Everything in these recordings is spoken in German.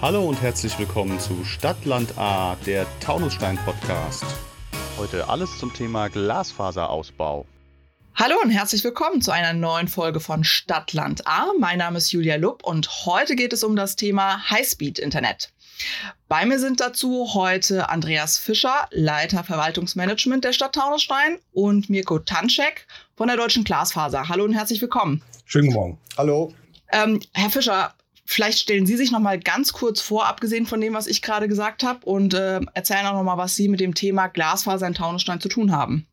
Hallo und herzlich willkommen zu Stadtland A, der Taunusstein Podcast. Heute alles zum Thema Glasfaserausbau. Hallo und herzlich willkommen zu einer neuen Folge von Stadtland A. Mein Name ist Julia Lupp und heute geht es um das Thema Highspeed-Internet. Bei mir sind dazu heute Andreas Fischer, Leiter Verwaltungsmanagement der Stadt Taunusstein und Mirko Tanczek von der Deutschen Glasfaser. Hallo und herzlich willkommen. Schönen guten Morgen. Hallo. Ähm, Herr Fischer, vielleicht stellen Sie sich noch mal ganz kurz vor, abgesehen von dem, was ich gerade gesagt habe, und äh, erzählen auch noch mal, was Sie mit dem Thema Glasfaser in Taunusstein zu tun haben.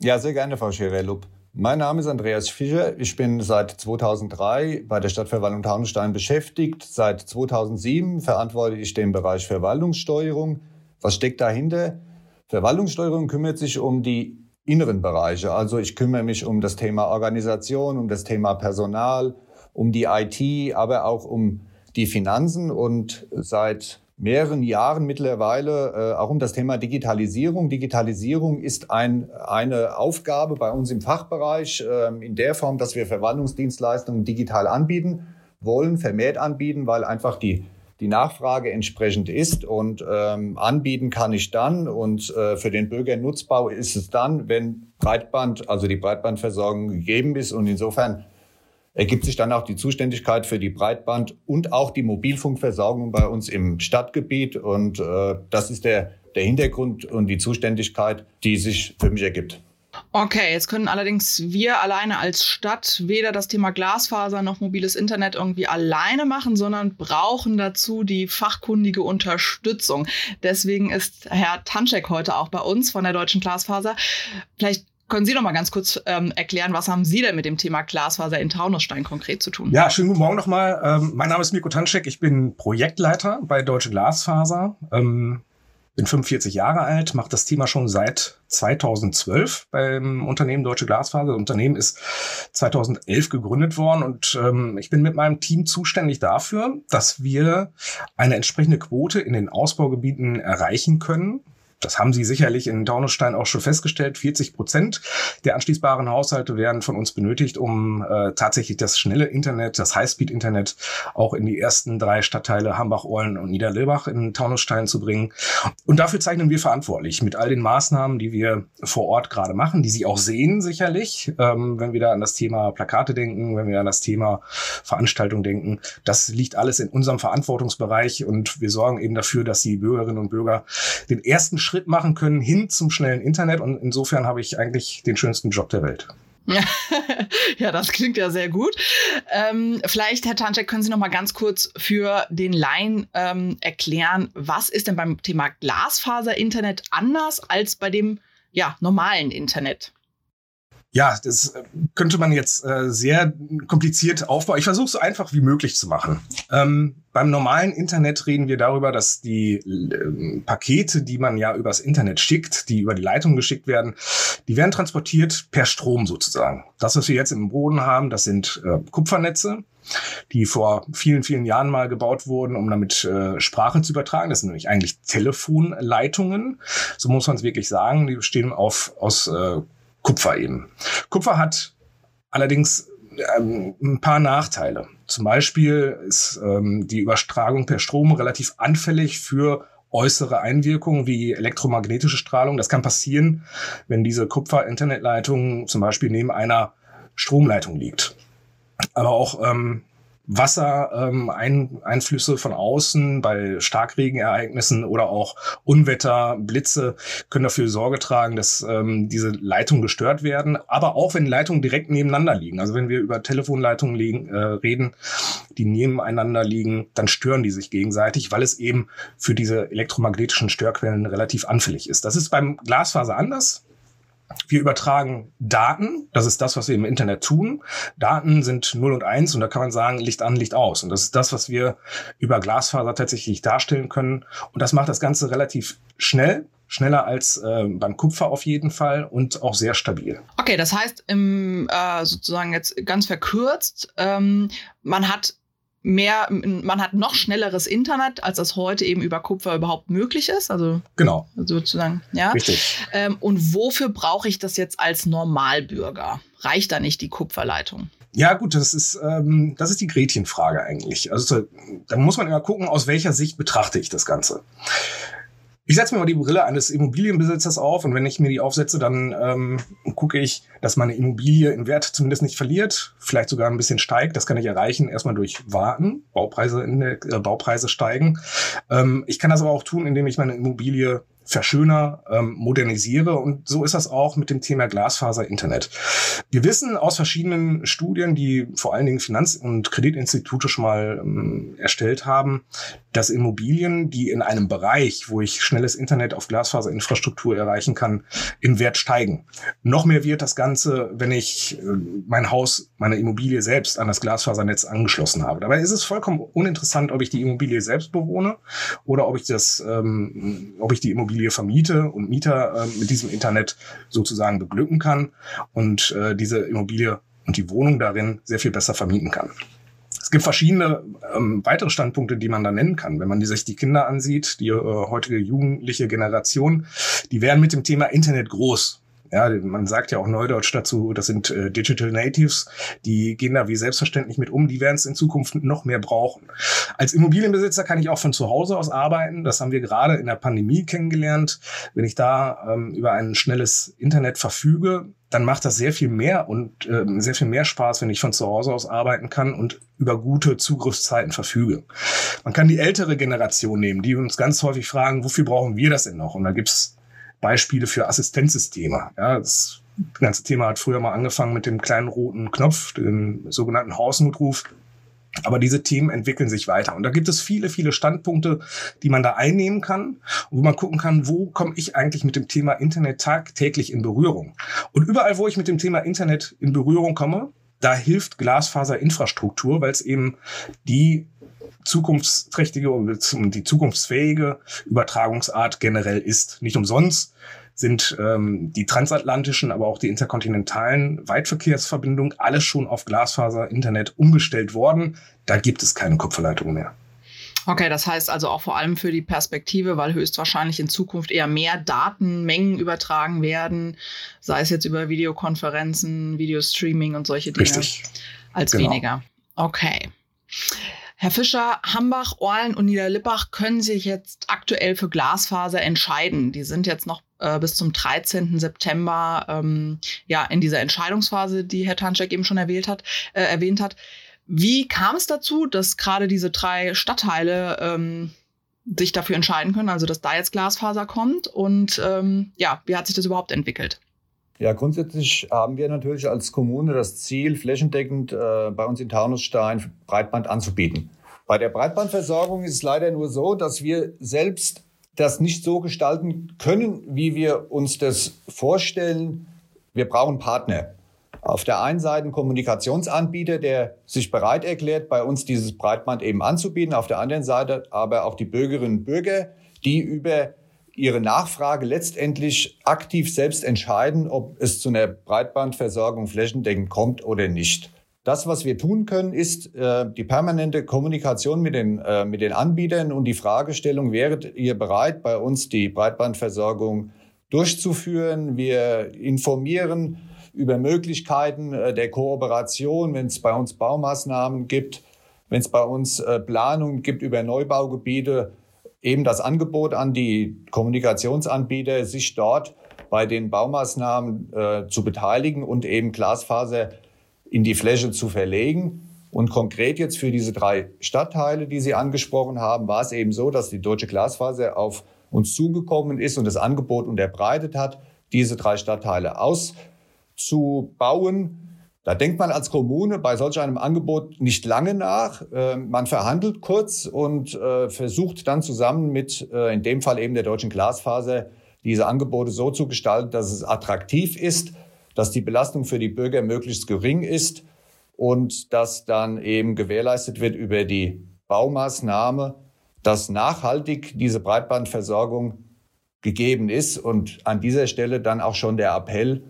Ja, sehr gerne, Frau Scherer-Lupp. Mein Name ist Andreas Fischer. Ich bin seit 2003 bei der Stadtverwaltung Taunusstein beschäftigt. Seit 2007 verantworte ich den Bereich Verwaltungssteuerung. Was steckt dahinter? Verwaltungssteuerung kümmert sich um die inneren Bereiche. Also ich kümmere mich um das Thema Organisation, um das Thema Personal, um die IT, aber auch um die Finanzen. Und seit mehreren Jahren mittlerweile äh, auch um das Thema Digitalisierung. Digitalisierung ist ein, eine Aufgabe bei uns im Fachbereich äh, in der Form, dass wir Verwaltungsdienstleistungen digital anbieten wollen, vermehrt anbieten, weil einfach die die Nachfrage entsprechend ist und ähm, anbieten kann ich dann und äh, für den Bürger nutzbar ist es dann, wenn Breitband, also die Breitbandversorgung gegeben ist und insofern ergibt sich dann auch die Zuständigkeit für die Breitband- und auch die Mobilfunkversorgung bei uns im Stadtgebiet. Und äh, das ist der, der Hintergrund und die Zuständigkeit, die sich für mich ergibt. Okay, jetzt können allerdings wir alleine als Stadt weder das Thema Glasfaser noch mobiles Internet irgendwie alleine machen, sondern brauchen dazu die fachkundige Unterstützung. Deswegen ist Herr Tanczek heute auch bei uns von der Deutschen Glasfaser. Vielleicht können Sie noch mal ganz kurz ähm, erklären, was haben Sie denn mit dem Thema Glasfaser in Taunusstein konkret zu tun? Ja, schönen guten Morgen nochmal. Ähm, mein Name ist Mirko Tanschek, ich bin Projektleiter bei Deutsche Glasfaser. Ähm, bin 45 Jahre alt, mache das Thema schon seit 2012 beim Unternehmen Deutsche Glasfaser. Das Unternehmen ist 2011 gegründet worden und ähm, ich bin mit meinem Team zuständig dafür, dass wir eine entsprechende Quote in den Ausbaugebieten erreichen können das haben Sie sicherlich in Taunusstein auch schon festgestellt. 40 Prozent der anschließbaren Haushalte werden von uns benötigt, um äh, tatsächlich das schnelle Internet, das Highspeed-Internet auch in die ersten drei Stadtteile Hambach, Orlen und Niederlebach in Taunusstein zu bringen. Und dafür zeichnen wir verantwortlich mit all den Maßnahmen, die wir vor Ort gerade machen, die Sie auch sehen sicherlich, ähm, wenn wir da an das Thema Plakate denken, wenn wir an das Thema Veranstaltung denken. Das liegt alles in unserem Verantwortungsbereich und wir sorgen eben dafür, dass die Bürgerinnen und Bürger den ersten Schritt Schritt machen können hin zum schnellen Internet. Und insofern habe ich eigentlich den schönsten Job der Welt. Ja, das klingt ja sehr gut. Ähm, vielleicht, Herr Tanczek, können Sie noch mal ganz kurz für den Laien ähm, erklären, was ist denn beim Thema Glasfaser-Internet anders als bei dem ja, normalen Internet? Ja, das äh, könnte man jetzt äh, sehr kompliziert aufbauen. Ich versuche es so einfach wie möglich zu machen. Ähm, beim normalen Internet reden wir darüber, dass die äh, Pakete, die man ja übers Internet schickt, die über die Leitung geschickt werden, die werden transportiert per Strom sozusagen. Das, was wir jetzt im Boden haben, das sind äh, Kupfernetze die vor vielen, vielen Jahren mal gebaut wurden, um damit äh, Sprache zu übertragen. Das sind nämlich eigentlich Telefonleitungen. So muss man es wirklich sagen. Die bestehen auf, aus äh, Kupfer eben. Kupfer hat allerdings ähm, ein paar Nachteile. Zum Beispiel ist ähm, die Überstrahlung per Strom relativ anfällig für äußere Einwirkungen wie elektromagnetische Strahlung. Das kann passieren, wenn diese Kupfer-Internetleitung zum Beispiel neben einer Stromleitung liegt. Aber auch ähm, Wassereinflüsse ähm, von außen bei Starkregenereignissen oder auch Unwetter, Blitze können dafür Sorge tragen, dass ähm, diese Leitungen gestört werden. Aber auch wenn Leitungen direkt nebeneinander liegen, also wenn wir über Telefonleitungen liegen, äh, reden, die nebeneinander liegen, dann stören die sich gegenseitig, weil es eben für diese elektromagnetischen Störquellen relativ anfällig ist. Das ist beim Glasfaser anders. Wir übertragen Daten, das ist das, was wir im Internet tun. Daten sind 0 und 1 und da kann man sagen, Licht an, Licht aus. Und das ist das, was wir über Glasfaser tatsächlich darstellen können. Und das macht das Ganze relativ schnell, schneller als äh, beim Kupfer auf jeden Fall und auch sehr stabil. Okay, das heißt, im, äh, sozusagen jetzt ganz verkürzt, ähm, man hat mehr, man hat noch schnelleres Internet, als das heute eben über Kupfer überhaupt möglich ist. Also genau. sozusagen, ja. Richtig. Ähm, und wofür brauche ich das jetzt als Normalbürger? Reicht da nicht die Kupferleitung? Ja, gut, das ist, ähm, das ist die Gretchenfrage eigentlich. Also da muss man immer gucken, aus welcher Sicht betrachte ich das Ganze. Ich setze mir mal die Brille eines Immobilienbesitzers auf und wenn ich mir die aufsetze, dann ähm, gucke ich, dass meine Immobilie in Wert zumindest nicht verliert, vielleicht sogar ein bisschen steigt. Das kann ich erreichen erstmal durch Warten, Baupreise, in der, äh, Baupreise steigen. Ähm, ich kann das aber auch tun, indem ich meine Immobilie verschöner, ähm, modernisiere. Und so ist das auch mit dem Thema Glasfaser-Internet. Wir wissen aus verschiedenen Studien, die vor allen Dingen Finanz- und Kreditinstitute schon mal ähm, erstellt haben, dass Immobilien, die in einem Bereich, wo ich schnelles Internet auf Glasfaserinfrastruktur erreichen kann, im Wert steigen. Noch mehr wird das Ganze, wenn ich äh, mein Haus, meine Immobilie selbst an das Glasfasernetz angeschlossen habe. Dabei ist es vollkommen uninteressant, ob ich die Immobilie selbst bewohne oder ob ich das, ähm, ob ich die Immobilie vermiete und Mieter äh, mit diesem Internet sozusagen beglücken kann und äh, diese Immobilie und die Wohnung darin sehr viel besser vermieten kann. Es gibt verschiedene ähm, weitere Standpunkte, die man da nennen kann. Wenn man sich die Kinder ansieht, die äh, heutige jugendliche Generation, die werden mit dem Thema Internet groß. Ja, man sagt ja auch Neudeutsch dazu, das sind äh, Digital Natives, die gehen da wie selbstverständlich mit um, die werden es in Zukunft noch mehr brauchen. Als Immobilienbesitzer kann ich auch von zu Hause aus arbeiten, das haben wir gerade in der Pandemie kennengelernt. Wenn ich da ähm, über ein schnelles Internet verfüge, dann macht das sehr viel mehr und äh, sehr viel mehr Spaß, wenn ich von zu Hause aus arbeiten kann und über gute Zugriffszeiten verfüge. Man kann die ältere Generation nehmen, die uns ganz häufig fragen, wofür brauchen wir das denn noch? Und da gibt's Beispiele für Assistenzsysteme. Ja, das ganze Thema hat früher mal angefangen mit dem kleinen roten Knopf, dem sogenannten Hausnotruf. Aber diese Themen entwickeln sich weiter. Und da gibt es viele, viele Standpunkte, die man da einnehmen kann, wo man gucken kann, wo komme ich eigentlich mit dem Thema Internet tagtäglich in Berührung. Und überall, wo ich mit dem Thema Internet in Berührung komme, da hilft Glasfaserinfrastruktur, weil es eben die zukunftsträchtige und die zukunftsfähige Übertragungsart generell ist. Nicht umsonst sind ähm, die transatlantischen, aber auch die interkontinentalen Weitverkehrsverbindungen alles schon auf Glasfaser-Internet umgestellt worden. Da gibt es keine Kupferleitung mehr. Okay, das heißt also auch vor allem für die Perspektive, weil höchstwahrscheinlich in Zukunft eher mehr Datenmengen übertragen werden, sei es jetzt über Videokonferenzen, Videostreaming und solche Dinge, Richtig. als genau. weniger. Okay. Herr Fischer, Hambach, Orlen und Niederlippach können sich jetzt aktuell für Glasfaser entscheiden. Die sind jetzt noch äh, bis zum 13. September ähm, ja in dieser Entscheidungsphase, die Herr Tanschek eben schon erwähnt hat. Äh, erwähnt hat. Wie kam es dazu, dass gerade diese drei Stadtteile ähm, sich dafür entscheiden können, also dass da jetzt Glasfaser kommt? Und ähm, ja, wie hat sich das überhaupt entwickelt? Ja, grundsätzlich haben wir natürlich als Kommune das Ziel, flächendeckend äh, bei uns in Taunusstein Breitband anzubieten. Bei der Breitbandversorgung ist es leider nur so, dass wir selbst das nicht so gestalten können, wie wir uns das vorstellen. Wir brauchen Partner. Auf der einen Seite ein Kommunikationsanbieter, der sich bereit erklärt, bei uns dieses Breitband eben anzubieten. Auf der anderen Seite aber auch die Bürgerinnen und Bürger, die über ihre Nachfrage letztendlich aktiv selbst entscheiden, ob es zu einer Breitbandversorgung flächendeckend kommt oder nicht. Das, was wir tun können, ist äh, die permanente Kommunikation mit den, äh, mit den Anbietern und die Fragestellung, wäret ihr bereit, bei uns die Breitbandversorgung durchzuführen? Wir informieren über Möglichkeiten äh, der Kooperation, wenn es bei uns Baumaßnahmen gibt, wenn es bei uns äh, Planungen gibt über Neubaugebiete, eben das Angebot an die Kommunikationsanbieter, sich dort bei den Baumaßnahmen äh, zu beteiligen und eben Glasfaser in die Fläche zu verlegen. Und konkret jetzt für diese drei Stadtteile, die Sie angesprochen haben, war es eben so, dass die Deutsche Glasfaser auf uns zugekommen ist und das Angebot unterbreitet hat, diese drei Stadtteile auszubauen. Da denkt man als Kommune bei solch einem Angebot nicht lange nach. Äh, man verhandelt kurz und äh, versucht dann zusammen mit, äh, in dem Fall eben der deutschen Glasfaser, diese Angebote so zu gestalten, dass es attraktiv ist, dass die Belastung für die Bürger möglichst gering ist und dass dann eben gewährleistet wird über die Baumaßnahme, dass nachhaltig diese Breitbandversorgung gegeben ist. Und an dieser Stelle dann auch schon der Appell,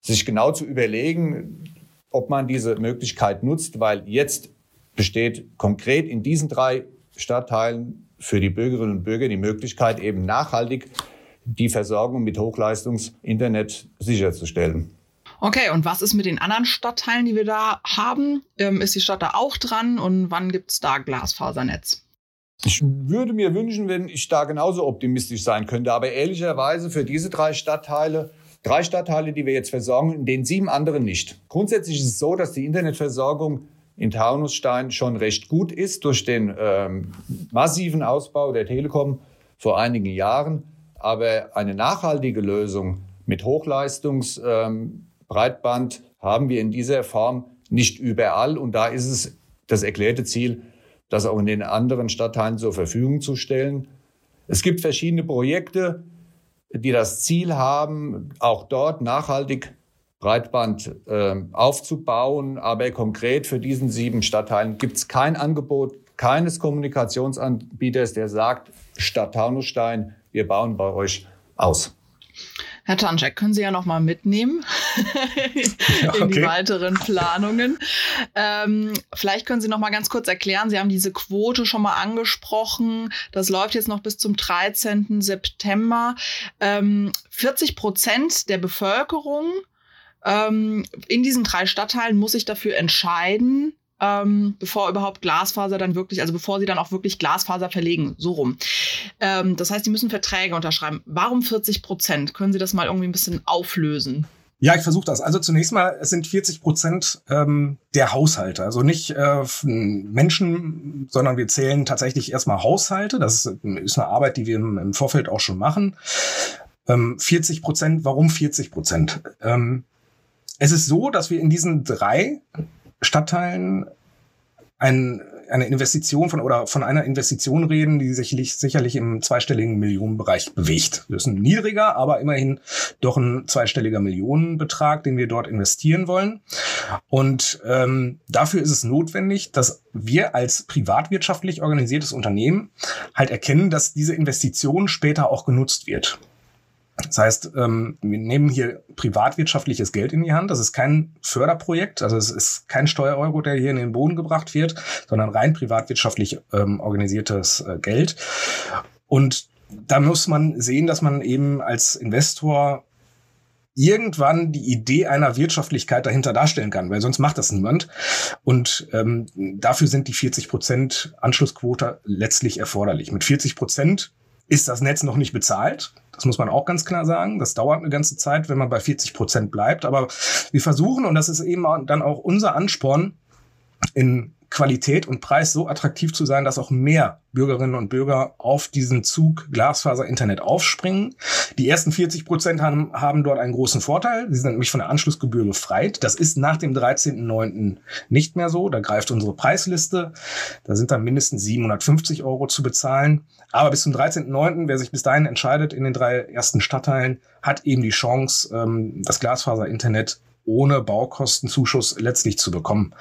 sich genau zu überlegen, ob man diese Möglichkeit nutzt, weil jetzt besteht konkret in diesen drei Stadtteilen für die Bürgerinnen und Bürger die Möglichkeit, eben nachhaltig die Versorgung mit Hochleistungsinternet sicherzustellen. Okay, und was ist mit den anderen Stadtteilen, die wir da haben? Ähm, ist die Stadt da auch dran und wann gibt es da Glasfasernetz? Ich würde mir wünschen, wenn ich da genauso optimistisch sein könnte. Aber ehrlicherweise für diese drei Stadtteile, drei Stadtteile, die wir jetzt versorgen, in den sieben anderen nicht. Grundsätzlich ist es so, dass die Internetversorgung in Taunusstein schon recht gut ist durch den ähm, massiven Ausbau der Telekom vor einigen Jahren. Aber eine nachhaltige Lösung mit Hochleistungsbreitband ähm, haben wir in dieser Form nicht überall. Und da ist es das erklärte Ziel, das auch in den anderen Stadtteilen zur Verfügung zu stellen. Es gibt verschiedene Projekte, die das Ziel haben, auch dort nachhaltig Breitband äh, aufzubauen. Aber konkret für diesen sieben Stadtteilen gibt es kein Angebot keines Kommunikationsanbieters, der sagt, Stadt Taunusstein, wir bauen bei euch aus. Herr Tanczek, können Sie ja noch mal mitnehmen in okay. die weiteren Planungen. Ähm, vielleicht können Sie noch mal ganz kurz erklären, Sie haben diese Quote schon mal angesprochen. Das läuft jetzt noch bis zum 13. September. Ähm, 40 Prozent der Bevölkerung ähm, in diesen drei Stadtteilen muss sich dafür entscheiden, ähm, bevor überhaupt Glasfaser dann wirklich, also bevor sie dann auch wirklich Glasfaser verlegen, so rum. Ähm, das heißt, sie müssen Verträge unterschreiben. Warum 40 Prozent? Können Sie das mal irgendwie ein bisschen auflösen? Ja, ich versuche das. Also zunächst mal, es sind 40 Prozent ähm, der Haushalte. Also nicht äh, Menschen, sondern wir zählen tatsächlich erstmal Haushalte. Das ist, eine Arbeit, die wir im, im Vorfeld auch schon machen. Ähm, 40 Prozent, warum 40 Prozent? Ähm, es ist so, dass wir in diesen drei Stadtteilen ein, eine Investition von oder von einer Investition reden, die sicherlich, sicherlich im zweistelligen Millionenbereich bewegt. Das ist ein niedriger, aber immerhin doch ein zweistelliger Millionenbetrag, den wir dort investieren wollen. Und ähm, dafür ist es notwendig, dass wir als privatwirtschaftlich organisiertes Unternehmen halt erkennen, dass diese Investition später auch genutzt wird. Das heißt, ähm, wir nehmen hier privatwirtschaftliches Geld in die Hand. Das ist kein Förderprojekt, also es ist kein Steuereuro, der hier in den Boden gebracht wird, sondern rein privatwirtschaftlich ähm, organisiertes äh, Geld. Und da muss man sehen, dass man eben als Investor irgendwann die Idee einer Wirtschaftlichkeit dahinter darstellen kann, weil sonst macht das niemand. Und ähm, dafür sind die 40 Prozent Anschlussquote letztlich erforderlich. Mit 40 Prozent ist das Netz noch nicht bezahlt. Das muss man auch ganz klar sagen. Das dauert eine ganze Zeit, wenn man bei 40 Prozent bleibt. Aber wir versuchen, und das ist eben dann auch unser Ansporn, in Qualität und Preis so attraktiv zu sein, dass auch mehr Bürgerinnen und Bürger auf diesen Zug Glasfaser-Internet aufspringen. Die ersten 40 Prozent haben, haben dort einen großen Vorteil. Sie sind nämlich von der Anschlussgebühr befreit. Das ist nach dem 13.09. nicht mehr so. Da greift unsere Preisliste. Da sind dann mindestens 750 Euro zu bezahlen. Aber bis zum 13.09., wer sich bis dahin entscheidet in den drei ersten Stadtteilen, hat eben die Chance, ähm, das Glasfaser-Internet ohne Baukostenzuschuss letztlich zu bekommen.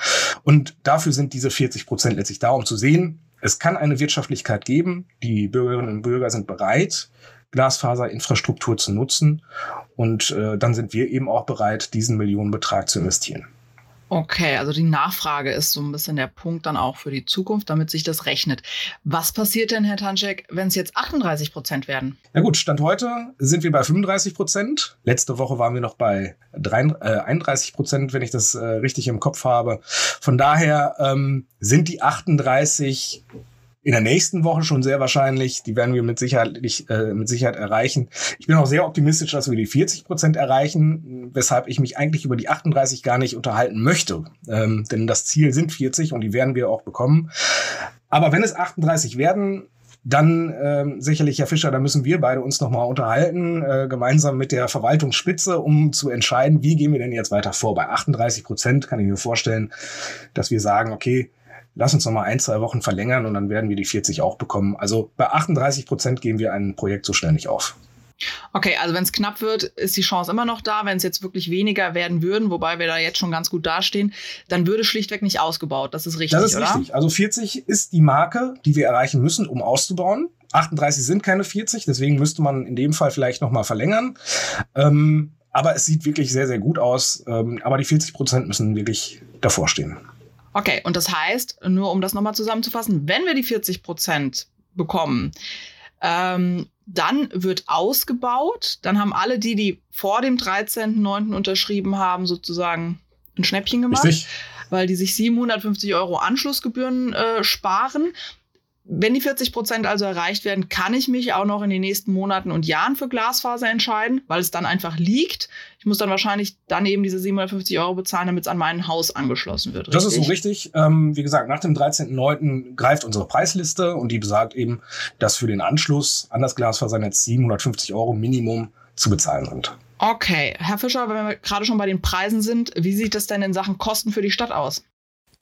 Und dafür sind diese 40 Prozent letztlich da, um zu sehen, es kann eine Wirtschaftlichkeit geben. Die Bürgerinnen und Bürger sind bereit, Glasfaserinfrastruktur zu nutzen. Und äh, dann sind wir eben auch bereit, diesen Millionenbetrag zu investieren. Okay, also die Nachfrage ist so ein bisschen der Punkt dann auch für die Zukunft, damit sich das rechnet. Was passiert denn, Herr Tanczek, wenn es jetzt 38 Prozent werden? Ja gut, Stand heute sind wir bei 35 Prozent. Letzte Woche waren wir noch bei 3, äh, 31 Prozent, wenn ich das äh, richtig im Kopf habe. Von daher ähm, sind die 38 in der nächsten Woche schon sehr wahrscheinlich. Die werden wir mit Sicherheit, äh, mit Sicherheit erreichen. Ich bin auch sehr optimistisch, dass wir die 40 Prozent erreichen, weshalb ich mich eigentlich über die 38 gar nicht unterhalten möchte. Ähm, denn das Ziel sind 40 und die werden wir auch bekommen. Aber wenn es 38 werden, dann ähm, sicherlich, Herr Fischer, da müssen wir beide uns nochmal unterhalten, äh, gemeinsam mit der Verwaltungsspitze, um zu entscheiden, wie gehen wir denn jetzt weiter vor. Bei 38 Prozent kann ich mir vorstellen, dass wir sagen, okay, lass uns noch mal ein, zwei Wochen verlängern und dann werden wir die 40 auch bekommen. Also bei 38 Prozent gehen wir ein Projekt so schnell nicht auf. Okay, also wenn es knapp wird, ist die Chance immer noch da. Wenn es jetzt wirklich weniger werden würden, wobei wir da jetzt schon ganz gut dastehen, dann würde schlichtweg nicht ausgebaut. Das ist richtig, Das ist oder? richtig. Also 40 ist die Marke, die wir erreichen müssen, um auszubauen. 38 sind keine 40, deswegen müsste man in dem Fall vielleicht noch mal verlängern. Ähm, aber es sieht wirklich sehr, sehr gut aus. Ähm, aber die 40 Prozent müssen wirklich davor stehen. Okay, und das heißt, nur um das nochmal zusammenzufassen, wenn wir die 40 Prozent bekommen, ähm, dann wird ausgebaut. Dann haben alle die, die vor dem 13.09. unterschrieben haben, sozusagen ein Schnäppchen gemacht. Richtig. Weil die sich 750 Euro Anschlussgebühren äh, sparen. Wenn die 40 Prozent also erreicht werden, kann ich mich auch noch in den nächsten Monaten und Jahren für Glasfaser entscheiden, weil es dann einfach liegt. Ich muss dann wahrscheinlich dann eben diese 750 Euro bezahlen, damit es an mein Haus angeschlossen wird. Richtig? Das ist so richtig. Ähm, wie gesagt, nach dem 13.09. greift unsere Preisliste und die besagt eben, dass für den Anschluss an das Glasfasernetz 750 Euro Minimum zu bezahlen sind. Okay, Herr Fischer, wenn wir gerade schon bei den Preisen sind, wie sieht das denn in Sachen Kosten für die Stadt aus?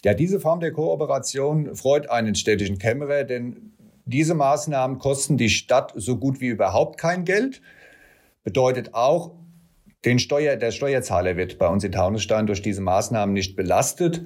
Ja, diese Form der Kooperation freut einen städtischen Kämmerer, denn diese Maßnahmen kosten die Stadt so gut wie überhaupt kein Geld. Bedeutet auch, den Steuer, der Steuerzahler wird bei uns in Taunusstein durch diese Maßnahmen nicht belastet.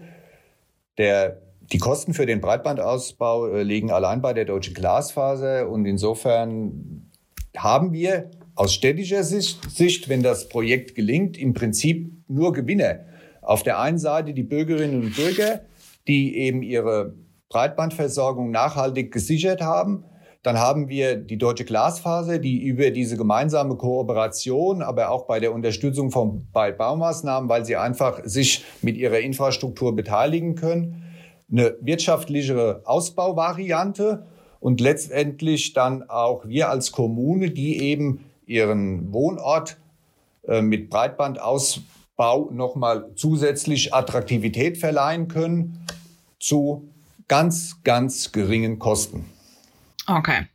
Der, die Kosten für den Breitbandausbau äh, liegen allein bei der Deutschen Glasfaser und insofern haben wir aus städtischer Sicht, Sicht, wenn das Projekt gelingt, im Prinzip nur Gewinner. Auf der einen Seite die Bürgerinnen und Bürger, die eben ihre Breitbandversorgung nachhaltig gesichert haben. Dann haben wir die Deutsche Glasfaser, die über diese gemeinsame Kooperation, aber auch bei der Unterstützung von Baumaßnahmen, weil sie einfach sich mit ihrer Infrastruktur beteiligen können, eine wirtschaftlichere Ausbauvariante und letztendlich dann auch wir als Kommune, die eben ihren Wohnort äh, mit Breitbandausbau Bau nochmal zusätzlich Attraktivität verleihen können zu ganz, ganz geringen Kosten. Okay.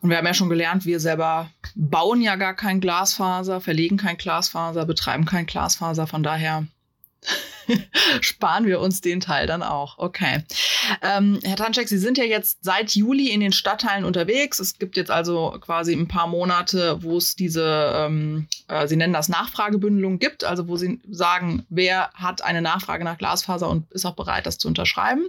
Und wir haben ja schon gelernt, wir selber bauen ja gar kein Glasfaser, verlegen kein Glasfaser, betreiben kein Glasfaser. Von daher sparen wir uns den Teil dann auch. Okay. Ähm, Herr Tanczek, Sie sind ja jetzt seit Juli in den Stadtteilen unterwegs. Es gibt jetzt also quasi ein paar Monate, wo es diese, ähm, äh, Sie nennen das Nachfragebündelung gibt, also wo Sie sagen, wer hat eine Nachfrage nach Glasfaser und ist auch bereit, das zu unterschreiben,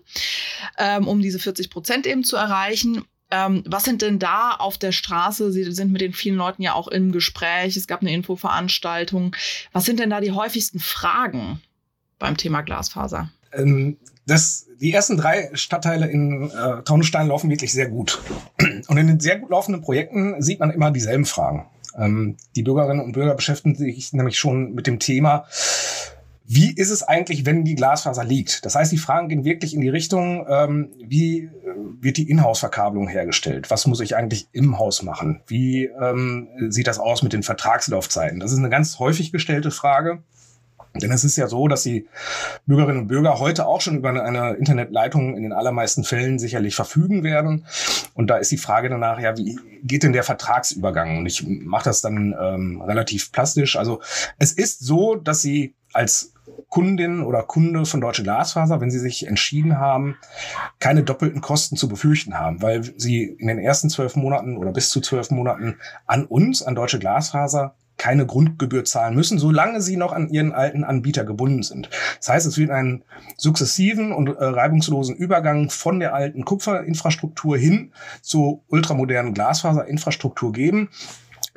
ähm, um diese 40 Prozent eben zu erreichen. Ähm, was sind denn da auf der Straße? Sie sind mit den vielen Leuten ja auch im Gespräch. Es gab eine Infoveranstaltung. Was sind denn da die häufigsten Fragen? Beim Thema Glasfaser? Ähm, das, die ersten drei Stadtteile in äh, Taunusstein laufen wirklich sehr gut. Und in den sehr gut laufenden Projekten sieht man immer dieselben Fragen. Ähm, die Bürgerinnen und Bürger beschäftigen sich nämlich schon mit dem Thema, wie ist es eigentlich, wenn die Glasfaser liegt? Das heißt, die Fragen gehen wirklich in die Richtung, ähm, wie äh, wird die Inhouse-Verkabelung hergestellt? Was muss ich eigentlich im Haus machen? Wie ähm, sieht das aus mit den Vertragslaufzeiten? Das ist eine ganz häufig gestellte Frage. Denn es ist ja so, dass die Bürgerinnen und Bürger heute auch schon über eine Internetleitung in den allermeisten Fällen sicherlich verfügen werden. Und da ist die Frage danach, ja, wie geht denn der Vertragsübergang? Und ich mache das dann ähm, relativ plastisch. Also es ist so, dass Sie als Kundin oder Kunde von Deutsche Glasfaser, wenn sie sich entschieden haben, keine doppelten Kosten zu befürchten haben, weil sie in den ersten zwölf Monaten oder bis zu zwölf Monaten an uns, an Deutsche Glasfaser, keine Grundgebühr zahlen müssen, solange sie noch an ihren alten Anbieter gebunden sind. Das heißt, es wird einen sukzessiven und äh, reibungslosen Übergang von der alten Kupferinfrastruktur hin zur ultramodernen Glasfaserinfrastruktur geben.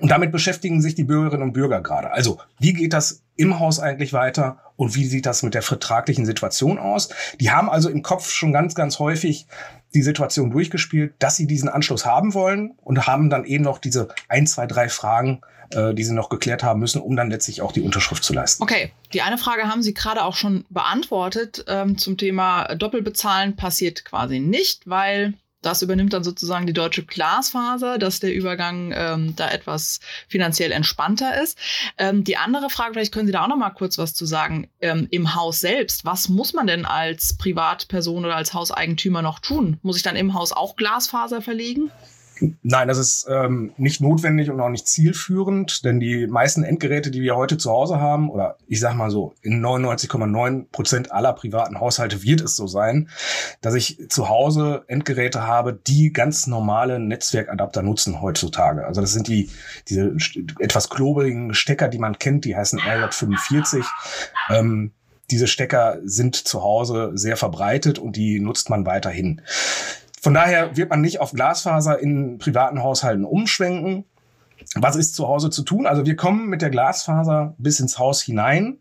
Und damit beschäftigen sich die Bürgerinnen und Bürger gerade. Also, wie geht das im Haus eigentlich weiter und wie sieht das mit der vertraglichen Situation aus? Die haben also im Kopf schon ganz, ganz häufig die Situation durchgespielt, dass sie diesen Anschluss haben wollen und haben dann eben noch diese ein, zwei, drei Fragen, äh, die sie noch geklärt haben müssen, um dann letztlich auch die Unterschrift zu leisten. Okay, die eine Frage haben Sie gerade auch schon beantwortet ähm, zum Thema Doppelbezahlen passiert quasi nicht, weil das übernimmt dann sozusagen die deutsche Glasfaser, dass der Übergang ähm, da etwas finanziell entspannter ist. Ähm, die andere Frage, vielleicht können Sie da auch noch mal kurz was zu sagen, ähm, im Haus selbst. Was muss man denn als Privatperson oder als Hauseigentümer noch tun? Muss ich dann im Haus auch Glasfaser verlegen? Nein, das ist ähm, nicht notwendig und auch nicht zielführend, denn die meisten Endgeräte, die wir heute zu Hause haben, oder ich sag mal so, in 99,9 Prozent aller privaten Haushalte wird es so sein, dass ich zu Hause Endgeräte habe, die ganz normale Netzwerkadapter nutzen heutzutage. Also das sind die diese etwas kloberigen Stecker, die man kennt, die heißen RJ45. Ähm, diese Stecker sind zu Hause sehr verbreitet und die nutzt man weiterhin. Von daher wird man nicht auf Glasfaser in privaten Haushalten umschwenken. Was ist zu Hause zu tun? Also wir kommen mit der Glasfaser bis ins Haus hinein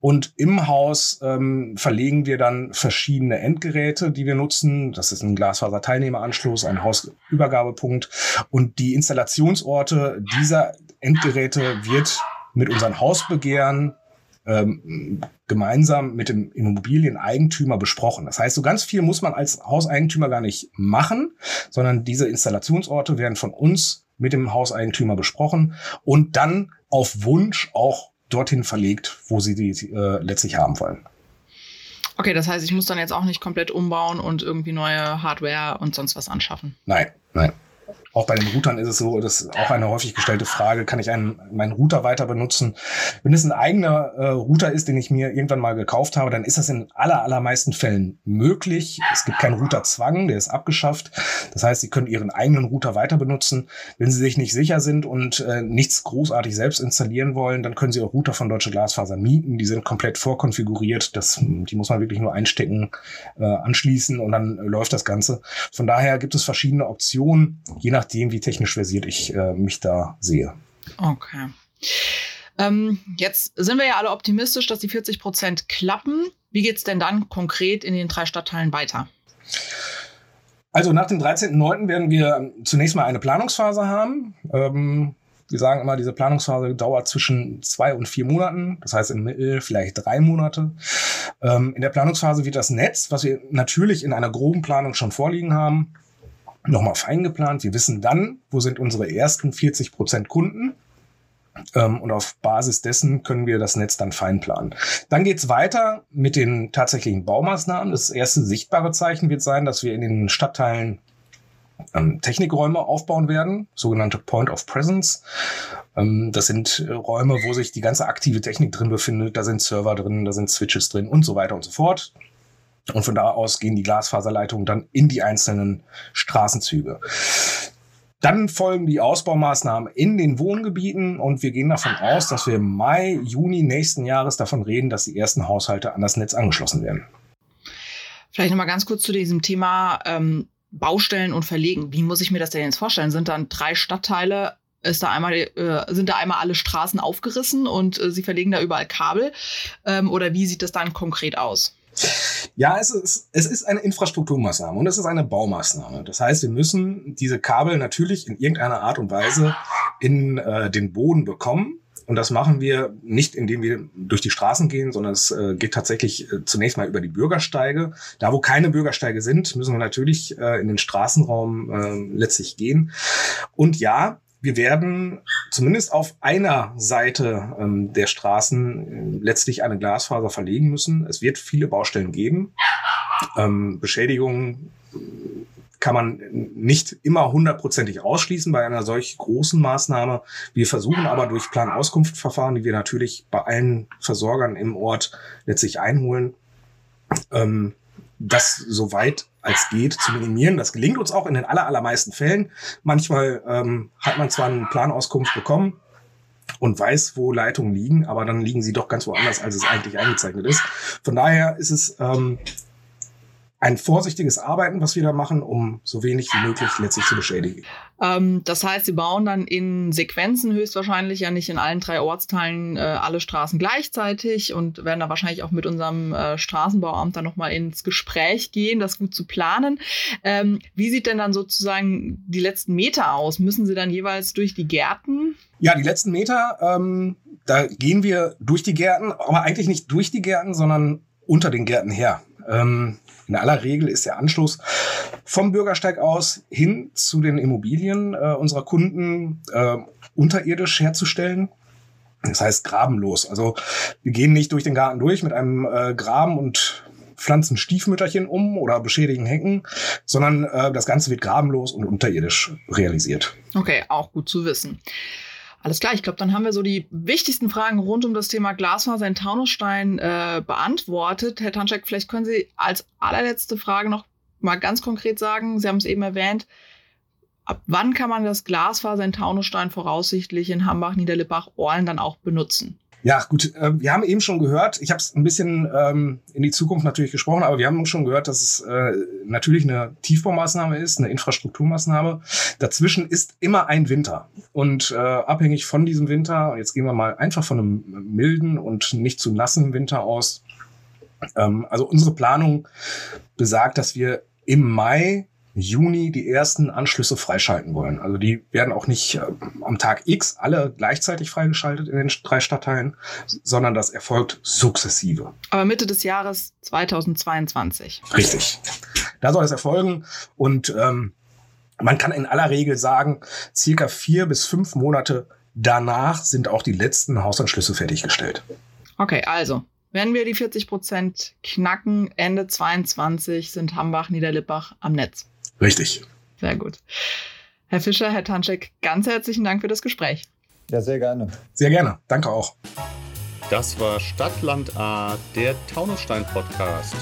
Und im Haus ähm, verlegen wir dann verschiedene Endgeräte, die wir nutzen. Das ist ein Glasfaser-Teilnehmeranschluss, ein Hausübergabepunkt. Und die Installationsorte dieser Endgeräte wird mit unseren Hausbegehren ähm, gemeinsam mit dem Immobilieneigentümer besprochen. Das heißt, so ganz viel muss man als Hauseigentümer gar nicht machen, sondern diese Installationsorte werden von uns mit dem Hauseigentümer besprochen und dann auf Wunsch auch dorthin verlegt, wo sie die äh, letztlich haben wollen. Okay, das heißt, ich muss dann jetzt auch nicht komplett umbauen und irgendwie neue Hardware und sonst was anschaffen. Nein, nein. Auch bei den Routern ist es so, das ist auch eine häufig gestellte Frage, kann ich einen, meinen Router weiter benutzen? Wenn es ein eigener äh, Router ist, den ich mir irgendwann mal gekauft habe, dann ist das in aller, allermeisten Fällen möglich. Es gibt keinen Routerzwang, der ist abgeschafft. Das heißt, Sie können Ihren eigenen Router weiter benutzen. Wenn Sie sich nicht sicher sind und äh, nichts großartig selbst installieren wollen, dann können Sie auch Router von Deutsche Glasfaser mieten. Die sind komplett vorkonfiguriert. Das, die muss man wirklich nur einstecken, äh, anschließen und dann äh, läuft das Ganze. Von daher gibt es verschiedene Optionen, je nach nachdem, wie technisch versiert ich äh, mich da sehe. Okay. Ähm, jetzt sind wir ja alle optimistisch, dass die 40 Prozent klappen. Wie geht es denn dann konkret in den drei Stadtteilen weiter? Also nach dem 13.09. werden wir zunächst mal eine Planungsphase haben. Ähm, wir sagen immer, diese Planungsphase dauert zwischen zwei und vier Monaten. Das heißt im Mittel vielleicht drei Monate. Ähm, in der Planungsphase wird das Netz, was wir natürlich in einer groben Planung schon vorliegen haben, nochmal fein geplant. Wir wissen dann, wo sind unsere ersten 40 Prozent Kunden. Ähm, und auf Basis dessen können wir das Netz dann fein planen. Dann geht's weiter mit den tatsächlichen Baumaßnahmen. Das erste sichtbare Zeichen wird sein, dass wir in den Stadtteilen ähm, Technikräume aufbauen werden, sogenannte Point of Presence. Ähm, das sind äh, Räume, wo sich die ganze aktive Technik drin befindet. Da sind Server drin, da sind Switches drin und so weiter und so fort. Und von da aus gehen die Glasfaserleitungen dann in die einzelnen Straßenzüge. Dann folgen die Ausbaumaßnahmen in den Wohngebieten und wir gehen davon aus, dass wir im Mai, Juni nächsten Jahres davon reden, dass die ersten Haushalte an das Netz angeschlossen werden. Vielleicht nochmal ganz kurz zu diesem Thema ähm, Baustellen und Verlegen. Wie muss ich mir das denn jetzt vorstellen? Sind dann drei Stadtteile ist da einmal, äh, sind da einmal alle Straßen aufgerissen und äh, sie verlegen da überall Kabel? Ähm, oder wie sieht das dann konkret aus? Ja, es ist, es ist eine Infrastrukturmaßnahme und es ist eine Baumaßnahme. Das heißt, wir müssen diese Kabel natürlich in irgendeiner Art und Weise in äh, den Boden bekommen. Und das machen wir nicht, indem wir durch die Straßen gehen, sondern es äh, geht tatsächlich äh, zunächst mal über die Bürgersteige. Da, wo keine Bürgersteige sind, müssen wir natürlich äh, in den Straßenraum äh, letztlich gehen. Und ja, wir werden zumindest auf einer Seite ähm, der Straßen äh, letztlich eine Glasfaser verlegen müssen. Es wird viele Baustellen geben. Ähm, Beschädigungen kann man nicht immer hundertprozentig ausschließen bei einer solch großen Maßnahme. Wir versuchen aber durch Planauskunftverfahren, die wir natürlich bei allen Versorgern im Ort letztlich einholen, ähm, das so weit als geht zu minimieren. Das gelingt uns auch in den aller, allermeisten Fällen. Manchmal ähm, hat man zwar eine Planauskunft bekommen und weiß, wo Leitungen liegen, aber dann liegen sie doch ganz woanders, als es eigentlich eingezeichnet ist. Von daher ist es ähm, ein vorsichtiges Arbeiten, was wir da machen, um so wenig wie möglich letztlich zu beschädigen. Ähm, das heißt, Sie bauen dann in Sequenzen höchstwahrscheinlich ja nicht in allen drei Ortsteilen äh, alle Straßen gleichzeitig und werden da wahrscheinlich auch mit unserem äh, Straßenbauamt dann nochmal ins Gespräch gehen, das gut zu planen. Ähm, wie sieht denn dann sozusagen die letzten Meter aus? Müssen Sie dann jeweils durch die Gärten? Ja, die letzten Meter, ähm, da gehen wir durch die Gärten, aber eigentlich nicht durch die Gärten, sondern unter den Gärten her. Ähm, in aller Regel ist der Anschluss vom Bürgersteig aus hin zu den Immobilien äh, unserer Kunden äh, unterirdisch herzustellen. Das heißt grabenlos. Also wir gehen nicht durch den Garten durch mit einem äh, Graben und pflanzen Stiefmütterchen um oder beschädigen Hecken, sondern äh, das Ganze wird grabenlos und unterirdisch realisiert. Okay, auch gut zu wissen. Alles klar, ich glaube, dann haben wir so die wichtigsten Fragen rund um das Thema Glasfaser in Taunusstein äh, beantwortet. Herr Tanschek, vielleicht können Sie als allerletzte Frage noch mal ganz konkret sagen, Sie haben es eben erwähnt, ab wann kann man das Glasfaser in Taunusstein voraussichtlich in Hambach, Niederlippach, Orlen dann auch benutzen? Ja, gut, äh, wir haben eben schon gehört, ich habe es ein bisschen ähm, in die Zukunft natürlich gesprochen, aber wir haben schon gehört, dass es äh, natürlich eine Tiefbaumaßnahme ist, eine Infrastrukturmaßnahme. Dazwischen ist immer ein Winter. Und äh, abhängig von diesem Winter, jetzt gehen wir mal einfach von einem milden und nicht zu nassen Winter aus. Ähm, also unsere Planung besagt, dass wir im Mai Juni die ersten Anschlüsse freischalten wollen. Also die werden auch nicht äh, am Tag X alle gleichzeitig freigeschaltet in den drei Stadtteilen, sondern das erfolgt sukzessive. Aber Mitte des Jahres 2022. Richtig. Da soll es erfolgen und ähm, man kann in aller Regel sagen, circa vier bis fünf Monate danach sind auch die letzten Hausanschlüsse fertiggestellt. Okay, also wenn wir die 40 Prozent knacken, Ende 22 sind Hambach, Niederlippach am Netz. Richtig. Sehr gut. Herr Fischer, Herr Tanschek, ganz herzlichen Dank für das Gespräch. Ja, sehr gerne. Sehr gerne. Danke auch. Das war Stadtland A, der Taunusstein-Podcast.